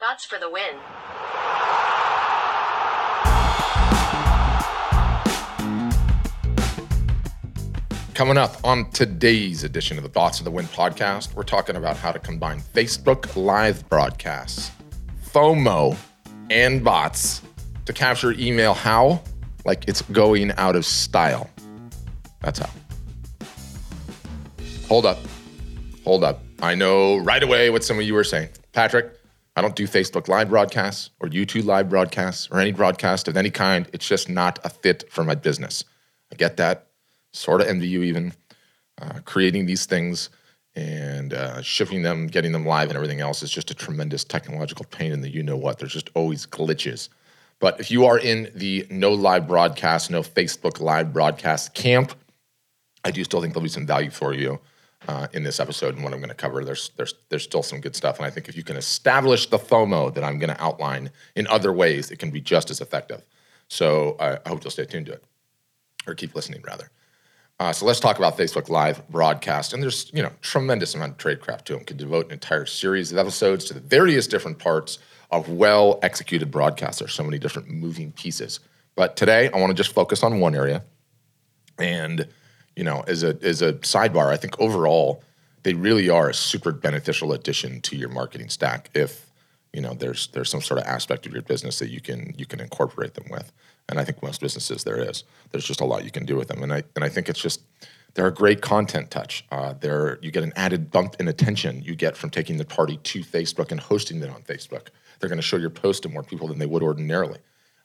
That's for the win. Coming up on today's edition of the Bots to the Win podcast, we're talking about how to combine Facebook live broadcasts, FOMO, and bots to capture email how? Like it's going out of style. That's how. Hold up. Hold up. I know right away what some of you are saying. Patrick, I don't do Facebook live broadcasts or YouTube live broadcasts or any broadcast of any kind. It's just not a fit for my business. I get that sort of envy you even uh, creating these things and uh, shipping them, getting them live, and everything else is just a tremendous technological pain in the you know what. There's just always glitches. But if you are in the no live broadcast, no Facebook live broadcast camp, I do still think there'll be some value for you uh, in this episode and what I'm going to cover. There's there's there's still some good stuff, and I think if you can establish the FOMO that I'm going to outline in other ways, it can be just as effective. So I, I hope you'll stay tuned to it, or keep listening rather. Uh, so let's talk about Facebook Live broadcast. And there's, you know, tremendous amount of tradecraft to them. Could devote an entire series of episodes to the various different parts of well executed broadcasts. There's so many different moving pieces. But today I want to just focus on one area. And, you know, as a as a sidebar, I think overall they really are a super beneficial addition to your marketing stack if, you know, there's there's some sort of aspect of your business that you can you can incorporate them with and I think most businesses there is. There's just a lot you can do with them, and I and I think it's just they're a great content touch. Uh, they're you get an added bump in attention you get from taking the party to Facebook and hosting it on Facebook. They're going to show your post to more people than they would ordinarily.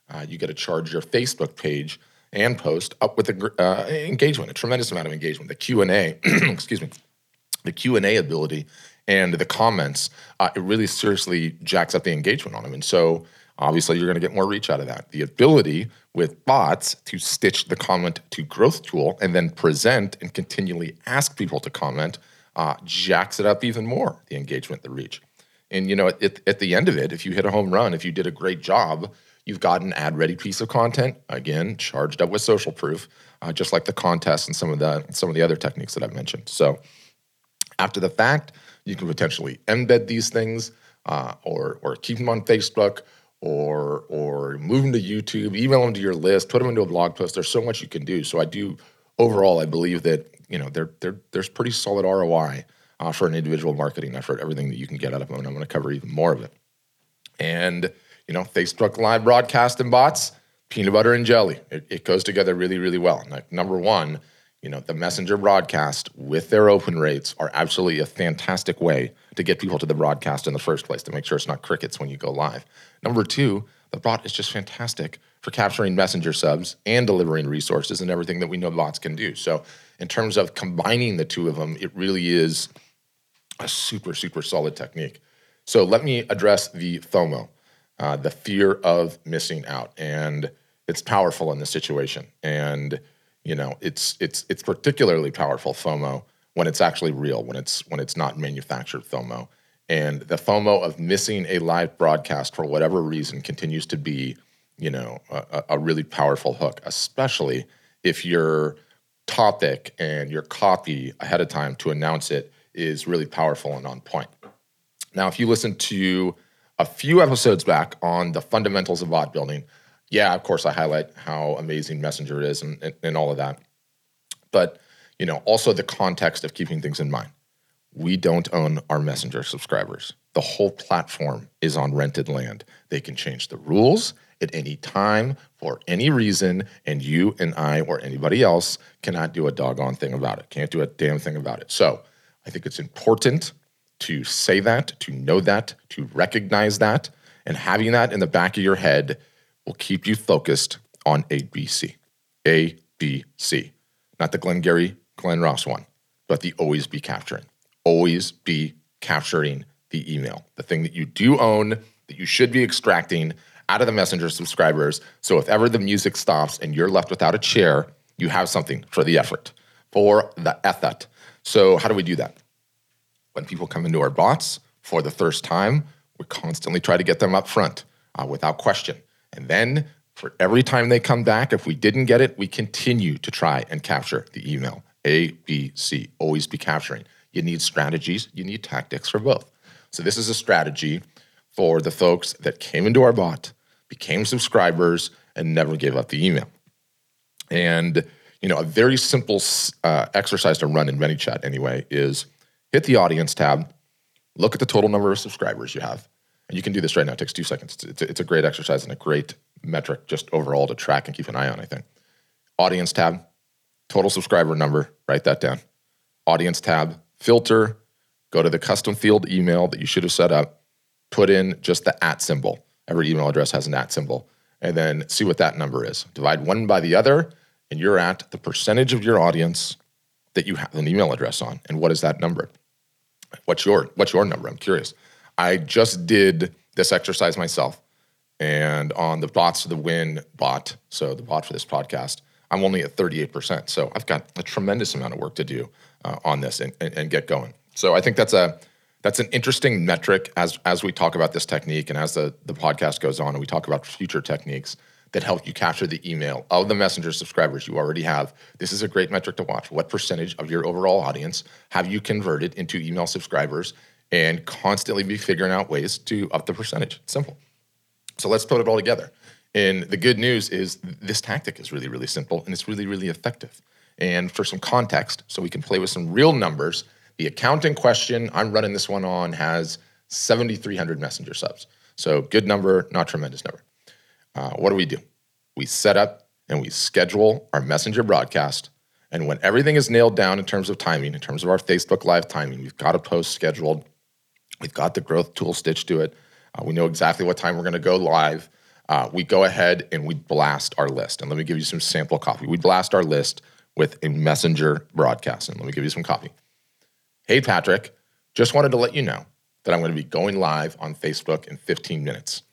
Uh, you get to charge your Facebook page and post up with a, uh, engagement, a tremendous amount of engagement. The Q and A, excuse me, the Q and A ability and the comments, uh, it really seriously jacks up the engagement on them, and so Obviously, you're going to get more reach out of that. The ability with bots to stitch the comment to growth tool and then present and continually ask people to comment uh, jacks it up even more, the engagement, the reach. And you know, at, at the end of it, if you hit a home run, if you did a great job, you've got an ad ready piece of content, again, charged up with social proof, uh, just like the contest and some of the some of the other techniques that I've mentioned. So after the fact, you can potentially embed these things uh, or or keep them on Facebook or or move them to YouTube, email them to your list, put them into a blog post. There's so much you can do. So I do overall, I believe that you know there there there's pretty solid ROI uh, for an individual marketing effort. Everything that you can get out of them, and I'm going to cover even more of it. And you know, Facebook Live broadcast and bots, peanut butter and jelly. It, it goes together really really well. Like number one. You know, the messenger broadcast with their open rates are absolutely a fantastic way to get people to the broadcast in the first place to make sure it's not crickets when you go live. Number two, the bot is just fantastic for capturing messenger subs and delivering resources and everything that we know bots can do. So, in terms of combining the two of them, it really is a super, super solid technique. So, let me address the FOMO, uh, the fear of missing out. And it's powerful in this situation. And, you know, it's, it's, it's particularly powerful FOMO when it's actually real, when it's, when it's not manufactured FOMO. And the FOMO of missing a live broadcast for whatever reason continues to be, you know, a, a really powerful hook, especially if your topic and your copy ahead of time to announce it is really powerful and on point. Now, if you listen to a few episodes back on the fundamentals of bot building, yeah, of course, I highlight how amazing Messenger is and, and, and all of that. But, you know, also the context of keeping things in mind we don't own our messenger subscribers. The whole platform is on rented land. They can change the rules at any time for any reason, and you and I or anybody else cannot do a doggone thing about it. Can't do a damn thing about it. So I think it's important to say that, to know that, to recognize that, and having that in the back of your head will keep you focused on ABC. ABC. Not the Glengarry, Glen Ross one, but the always be capturing always be capturing the email, the thing that you do own, that you should be extracting out of the messenger subscribers. So if ever the music stops and you're left without a chair, you have something for the effort, for the effort. So how do we do that? When people come into our bots for the first time, we constantly try to get them up front uh, without question. And then for every time they come back, if we didn't get it, we continue to try and capture the email. A, B, C, always be capturing. You need strategies, you need tactics for both. So, this is a strategy for the folks that came into our bot, became subscribers, and never gave up the email. And you know, a very simple uh, exercise to run in ManyChat anyway is hit the audience tab, look at the total number of subscribers you have, and you can do this right now. It takes two seconds. It's, a, it's a great exercise and a great metric just overall to track and keep an eye on. I think. Audience tab, total subscriber number, write that down. Audience tab, filter, go to the custom field email that you should have set up, put in just the at symbol. Every email address has an at symbol, and then see what that number is. Divide one by the other, and you're at the percentage of your audience that you have an email address on. And what is that number? What's your what's your number? I'm curious. I just did this exercise myself, and on the bots to the win bot, so the bot for this podcast, I'm only at 38%. So I've got a tremendous amount of work to do uh, on this and, and, and get going. So I think that's a that's an interesting metric as as we talk about this technique and as the the podcast goes on and we talk about future techniques that help you capture the email of the messenger subscribers you already have. This is a great metric to watch. What percentage of your overall audience have you converted into email subscribers and constantly be figuring out ways to up the percentage? Simple. So let's put it all together. And the good news is this tactic is really, really simple and it's really, really effective. And for some context, so we can play with some real numbers, the account in question I'm running this one on has 7,300 messenger subs. So good number, not tremendous number. Uh, what do we do? We set up and we schedule our messenger broadcast. And when everything is nailed down in terms of timing, in terms of our Facebook Live timing, we've got a post scheduled, we've got the growth tool stitched to it, uh, we know exactly what time we're going to go live. Uh, we go ahead and we blast our list. And let me give you some sample copy. We blast our list with a messenger broadcast. And let me give you some copy. Hey, Patrick, just wanted to let you know that I'm going to be going live on Facebook in 15 minutes.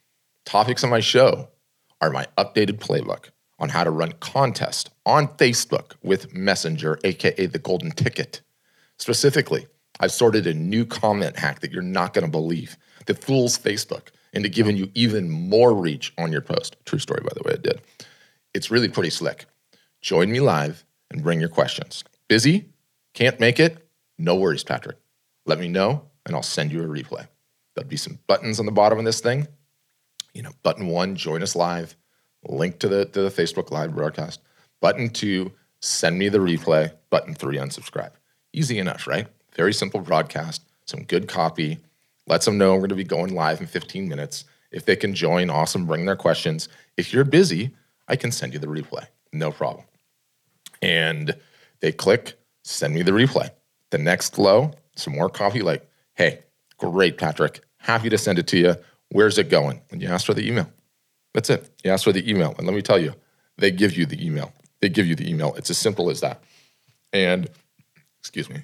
Topics on my show are my updated playbook on how to run contests on Facebook with Messenger, aka the golden ticket. Specifically, I've sorted a new comment hack that you're not going to believe that fools Facebook into giving you even more reach on your post. True story, by the way, it did. It's really pretty slick. Join me live and bring your questions. Busy? Can't make it? No worries, Patrick. Let me know and I'll send you a replay. There'll be some buttons on the bottom of this thing. You know, button one, join us live, link to the to the Facebook live broadcast. Button two, send me the replay. Button three, unsubscribe. Easy enough, right? Very simple broadcast, some good copy. Lets them know we're going to be going live in 15 minutes. If they can join, awesome, bring their questions. If you're busy, I can send you the replay. No problem. And they click, send me the replay. The next flow, some more coffee, like, hey, great, Patrick. Happy to send it to you. Where's it going? And you ask for the email. That's it. You ask for the email. And let me tell you, they give you the email. They give you the email. It's as simple as that. And, excuse me,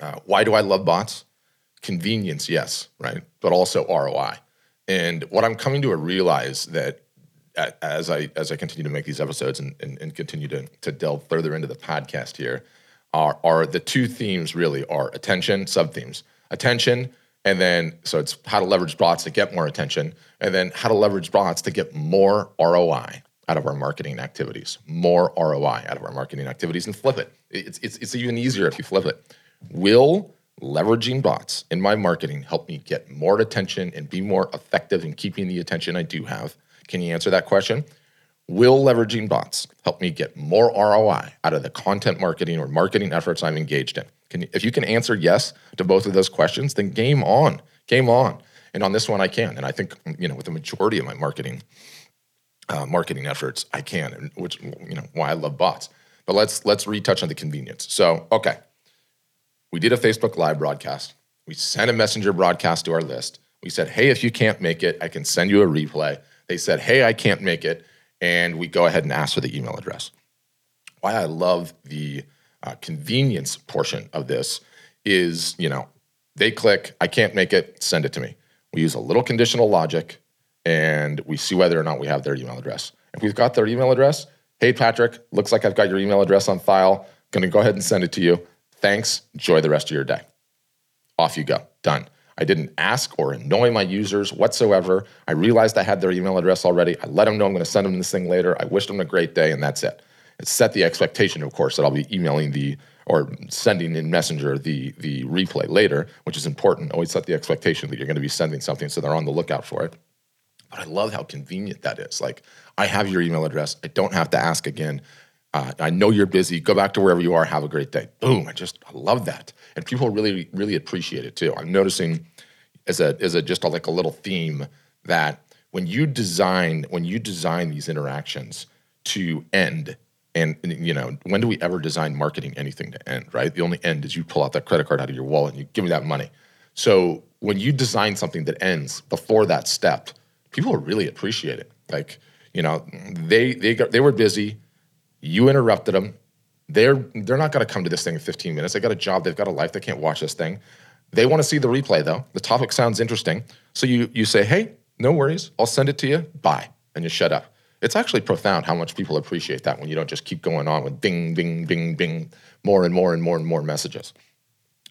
uh, why do I love bots? Convenience, yes, right? But also ROI. And what I'm coming to realize that as I as I continue to make these episodes and, and, and continue to, to delve further into the podcast here, are, are the two themes really are attention, sub themes. Attention, and then so it's how to leverage bots to get more attention, and then how to leverage bots to get more ROI out of our marketing activities, more ROI out of our marketing activities, and flip it. It's, it's, it's even easier if you flip it. Will leveraging bots in my marketing help me get more attention and be more effective in keeping the attention I do have? Can you answer that question? Will leveraging bots help me get more ROI out of the content marketing or marketing efforts I'm engaged in? Can you, if you can answer yes to both of those questions, then game on, game on. And on this one, I can. And I think you know, with the majority of my marketing uh, marketing efforts, I can, which you know why I love bots. But let's let's retouch on the convenience. So okay, we did a Facebook Live broadcast. We sent a messenger broadcast to our list. We said, hey, if you can't make it, I can send you a replay. They said, hey, I can't make it and we go ahead and ask for the email address. Why I love the uh, convenience portion of this is, you know, they click, I can't make it, send it to me. We use a little conditional logic and we see whether or not we have their email address. If we've got their email address, hey, Patrick, looks like I've got your email address on file. To go ahead and send it to you. Thanks. Enjoy the rest of your day. Off you go. Done. I didn't ask or annoy my users whatsoever. I realized I had their email address already. I let them know I'm going to send them this thing later. I wished them a great day, and that's. It set the expectation, of course, that I'll be emailing the or sending in Messenger the the replay later, which is important. Always set the expectation that you're going to be sending something so they're on the lookout for it. But I love how convenient that is. Like I have your email address. I don't have to ask again. Uh, I know you're busy. Go back to wherever you are. Have a great day. Boom. I just I love that, and people really really appreciate it too. I'm noticing as a as a just a, like a little theme that when you design when you design these interactions to end and, you know when do we ever design marketing anything to end right? The only end is you pull out that credit card out of your wallet and you give me that money. So when you design something that ends before that step people really appreciate it. Like you know they they got they were busy. You interrupted them. They're they're not going to come to this thing in 15 minutes. They got a job. They've got a life. They can't watch this thing. They want to see the replay though. The topic sounds interesting. So you you say hey no worries. I'll send it to you. Bye. And you shut up it's actually profound how much people appreciate that when you don't just keep going on with bing, bing, bing, bing, more and more and more and more messages.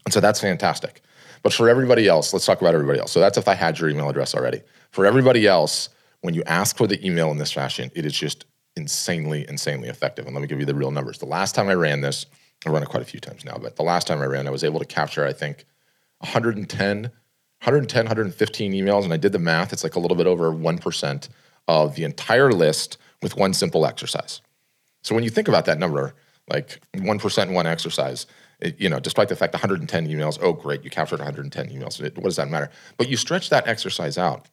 And so that's fantastic. But for everybody else, let's talk about everybody else. So that's if I had your email address already. For everybody else, when you ask for the email in this fashion, it is just insanely, insanely effective. And let me give you the real numbers. The last time I ran this, I run it quite a few times now, but the last time I ran, I was able to capture, I think, 110, 110, 115 emails. And I did the math. It's like a little bit over 1% of the entire list with one simple exercise. So when you think about that number, like 1% in one exercise, it, you know, despite the fact 110 emails, oh, great, you captured 110 emails. It, what does that matter? But you stretch that exercise out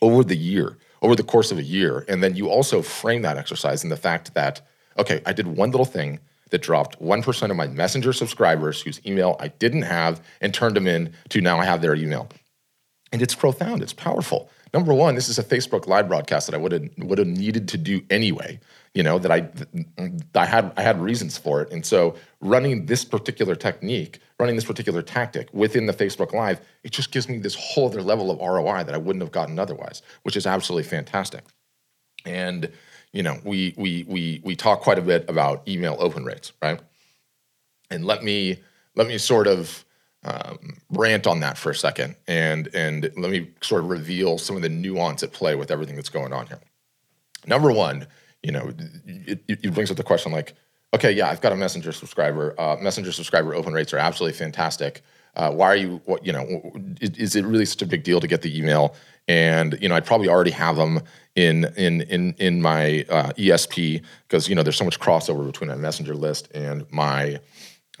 over the year, over the course of a year, and then you also frame that exercise in the fact that, okay, I did one little thing that dropped 1% of my messenger subscribers whose email I didn't have and turned them in to now I have their email. And it's profound, it's powerful number one, this is a Facebook live broadcast that I would have would have needed to do anyway. You know that I I had I had reasons for it, and so running this particular technique, running this particular tactic within the Facebook Live, it just gives me this whole other level of ROI that I wouldn't have gotten otherwise, which is absolutely fantastic. And you know, we we we we talk quite a bit about email open rates, right? And let me let me sort of um, rant on that for a second and and let me sort of reveal some of the nuance at play with everything that's going on here. Number one, you know, it, it brings up the question like, okay, yeah, I've got a messenger subscriber. Uh, messenger subscriber open rates are absolutely fantastic. Uh, why are you, what, you know, is, it really such a big deal to get the email? And you know, I'd probably already have them in in in in my uh, ESP because you know there's so much crossover between my messenger list and my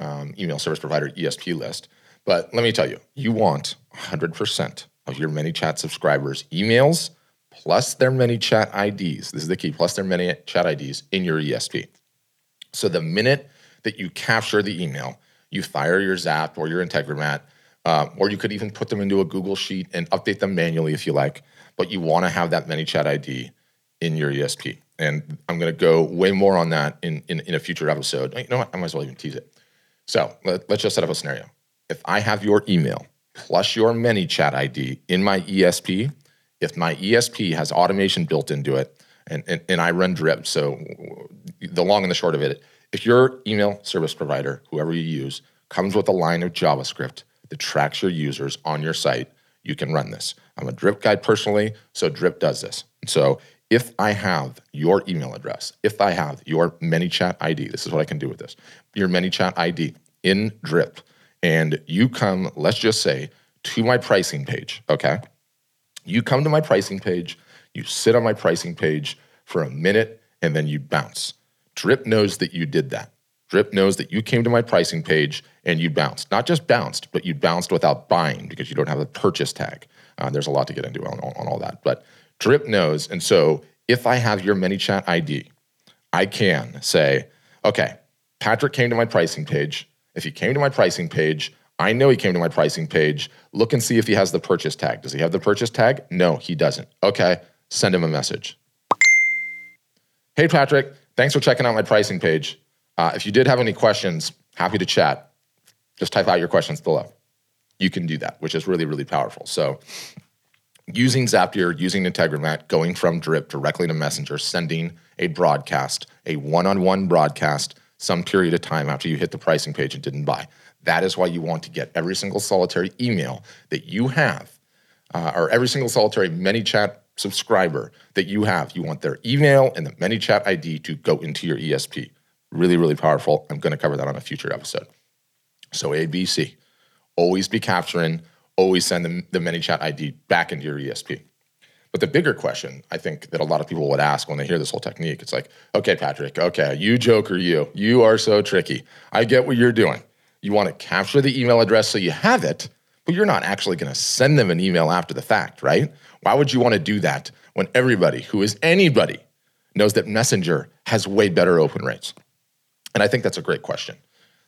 um, email service provider ESP list. But let me tell you, you want 100% of your ManyChat subscribers' emails plus their ManyChat IDs. This is the key, plus their ManyChat IDs in your ESP. So the minute that you capture the email, you fire your Zap or your Integromat, uh, or you could even put them into a Google Sheet and update them manually if you like. But you want to have that ManyChat ID in your ESP. And I'm going to go way more on that in, in, in, a future episode. You know what? I might as well even tease it. So let, let's just set up a scenario if I have your email plus your ManyChat ID in my ESP, if my ESP has automation built into it, and, and, and I run drip, so the long and the short of it, if your email service provider, whoever you use, comes with a line of JavaScript that tracks your users on your site, you can run this. I'm a drip guy personally, so drip does this. So if I have your email address, if I have your ManyChat ID, this is what I can do with this, your ManyChat ID in drip, and you come, let's just say, to my pricing page, okay? You come to my pricing page, you sit on my pricing page for a minute, and then you bounce. Drip knows that you did that. Drip knows that you came to my pricing page and you bounced. Not just bounced, but you bounced without buying because you don't have a purchase tag. Uh, there's a lot to get into on, on, on all that. But Drip knows. And so if I have your ManyChat ID, I can say, okay, Patrick came to my pricing page. If he came to my pricing page, I know he came to my pricing page. Look and see if he has the purchase tag. Does he have the purchase tag? No, he doesn't. Okay, send him a message. Hey, Patrick, thanks for checking out my pricing page. Uh, if you did have any questions, happy to chat. Just type out your questions below. You can do that, which is really, really powerful. So, using Zapier, using Integromat, going from Drip directly to Messenger, sending a broadcast, a one on one broadcast some period of time after you hit the pricing page and didn't buy. That is why you want to get every single solitary email that you have, uh, or every single solitary ManyChat subscriber that you have. You want their email and the ManyChat ID to go into your ESP. Really, really powerful. I'm going to cover that on a future episode. So ABC, always be capturing, always send the, the ManyChat ID back into your ESP. But the bigger question I think that a lot of people would ask when they hear this whole technique, it's like, okay, Patrick, okay, you joker, you, you are so tricky. I get what you're doing. You want to capture the email address so you have it, but you're not actually going to send them an email after the fact, right? Why would you want to do that when everybody who is anybody knows that Messenger has way better open rates? And I think that's a great question.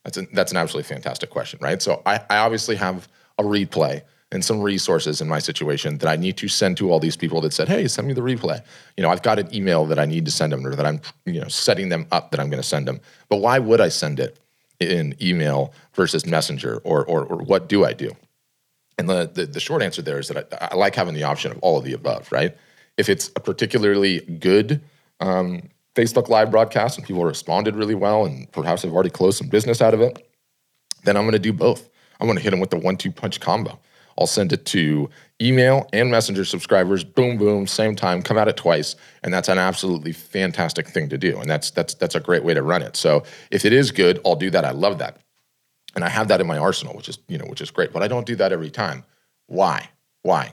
That's, a, that's an absolutely fantastic question, right? So I, I obviously have a replay and some resources in my situation that I need to send to all these people that said, "Hey, send me the replay." You know, I've got an email that I need to send them, or that I'm, you know, setting them up that I'm going to send them. But why would I send it in email versus Messenger, or or, or what do I do? And the, the, the short answer there is that I, I, like having the option of all of the above, right? If it's a particularly good um, Facebook Live broadcast and people responded really well, and perhaps I've already closed some business out of it, then I'm going to do both. I'm going to hit them with the one-two punch combo. I'll send it to email and messenger subscribers. Boom, boom, same time. Come at it twice, and that's an absolutely fantastic thing to do. And that's that's that's a great way to run it. So if it is good, I'll do that. I love that, and I have that in my arsenal, which is you know which is great. But I don't do that every time. Why? Why?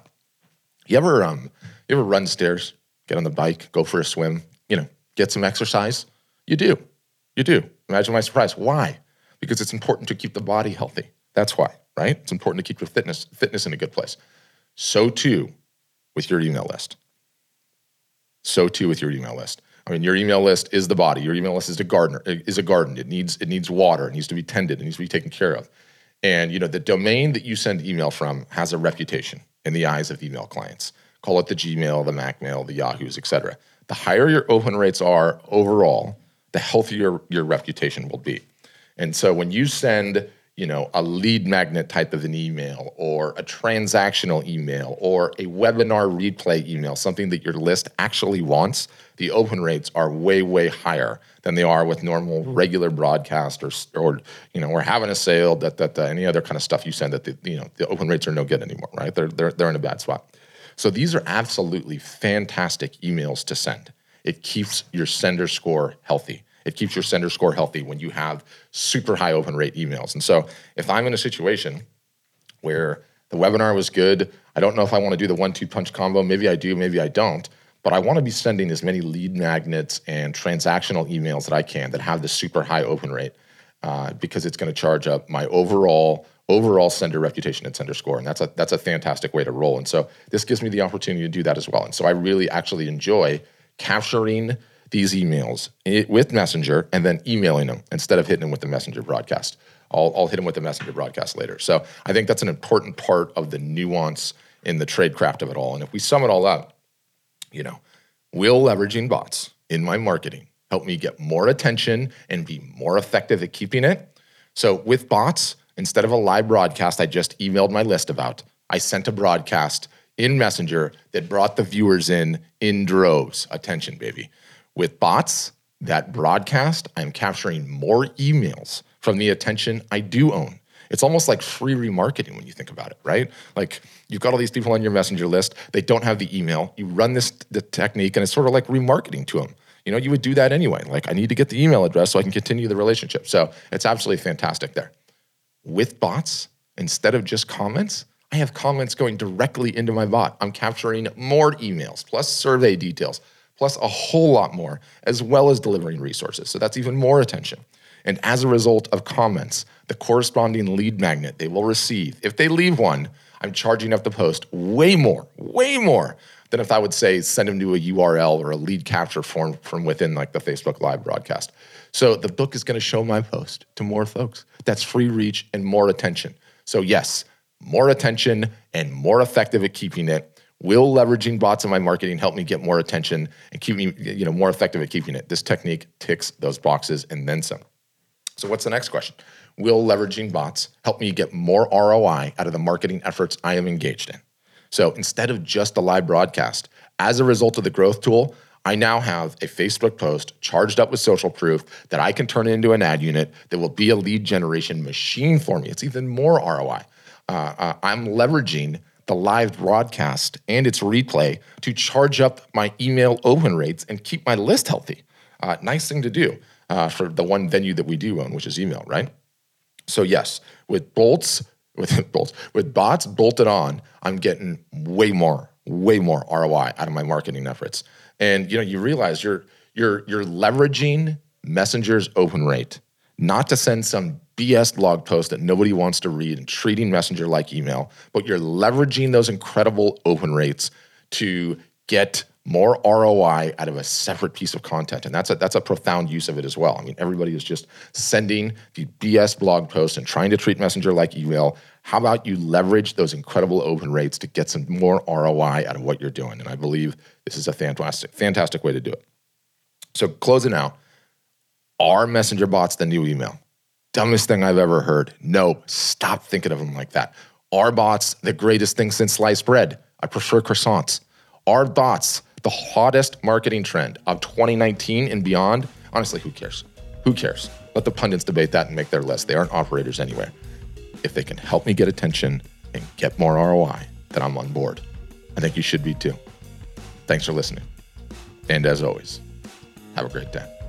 You ever um you ever run stairs, get on the bike, go for a swim, you know, get some exercise? You do. You do. Imagine my surprise. Why? Because it's important to keep the body healthy. That's why right? It's important to keep your fitness fitness in a good place. So too with your email list. So too with your email list. I mean, your email list is the body. Your email list is a gardener. Is a garden. It needs it needs water. It needs to be tended. It needs to be taken care of. And you know, the domain that you send email from has a reputation in the eyes of email clients. Call it the Gmail, the MacMail, the Yahoos, etc. The higher your open rates are overall, the healthier your reputation will be. And so when you send you know, a lead magnet type of an email or a transactional email or a webinar replay email, something that your list actually wants, the open rates are way, way higher than they are with normal hmm. regular broadcast or, or you know, we're having a sale, that, that, that, any other kind of stuff you send that, the, you know, the open rates are no good anymore, right? They're, they're, they're in a bad spot. So these are absolutely fantastic emails to send. It keeps your sender score healthy. It keeps your sender score healthy when you have super high open rate emails. And so if I'm in a situation where the webinar was good, I don't know if I want to do the one two punch combo. Maybe I do, maybe I don't. But I want to be sending as many lead magnets and transactional emails that I can that have the super high open rate uh, because it's going to charge up my overall overall sender reputation and sender score. And that's a that's a fantastic way to roll. And so this gives me the opportunity to do that as well. And so I really actually enjoy capturing these emails with Messenger and then emailing them instead of hitting them with the Messenger broadcast. I'll, I'll hit them with the Messenger broadcast later. So I think that's an important part of the nuance in the trade craft of it all. And if we sum it all up, you know, will leveraging bots in my marketing help me get more attention and be more effective at keeping it? So with bots, instead of a live broadcast I just emailed my list about, I sent a broadcast in Messenger that brought the viewers in in droves. Attention, baby. With bots that broadcast, I'm capturing more emails from the attention I do own. It's almost like free remarketing when you think about it, right? Like you've got all these people on your messenger list, they don't have the email. You run this the technique and it's sort of like remarketing to them. You know, you would do that anyway. Like I need to get the email address so I can continue the relationship. So it's absolutely fantastic there. With bots, instead of just comments, I have comments going directly into my bot. I'm capturing more emails plus survey details plus a whole lot more, as well as delivering resources. So that's even more attention. And as a result of comments, the corresponding lead magnet they will receive, if they leave one, I'm charging up the post way more, way more than if I would say send them to a URL or a lead capture form from within like the Facebook Live broadcast. So the book is going to show my post to more folks. That's free reach and more attention. So, yes, more attention and more effective at keeping it Will leveraging bots in my marketing help me get more attention and keep me, you know, more effective at keeping it? This technique ticks those boxes and then some. So what's the next question? Will leveraging bots help me get more ROI out of the marketing efforts I am engaged in? So instead of just a live broadcast, as a result of the growth tool, I now have a Facebook post charged up with social proof that I can turn into an ad unit that will be a lead generation machine for me. It's even more ROI. Uh, uh, I'm leveraging the live broadcast and its replay to charge up my email open rates and keep my list healthy. Uh, nice thing to do. uh, for the one venue that we do own, which is email, right? So yes, with bolts, with bolts, with bots bolted on, I'm getting way more, way more ROI out of my marketing efforts. And you know, you realize you're you're you're leveraging Messenger's open rate, not to send some BS blog post that nobody wants to read and treating Messenger like email, but you're leveraging those incredible open rates to get more ROI out of a separate piece of content. And that's a, that's a profound use of it as well. I mean, everybody is just sending the BS blog posts and trying to treat Messenger like email. How about you leverage those incredible open rates to get some more ROI out of what you're doing? And I believe this is a fantastic, fantastic way to do it. So closing out, are Messenger bots the new email? Dumbest thing I've ever heard. No, stop thinking of them like that. Are bots the greatest thing since sliced bread? I prefer croissants. Are bots the hottest marketing trend of 2019 and beyond? Honestly, who cares? Who cares? Let the pundits debate that and make their list. They aren't operators anywhere. If they can help me get attention and get more ROI, then I'm on board. I think you should be too. Thanks for listening. And as always, have a great day.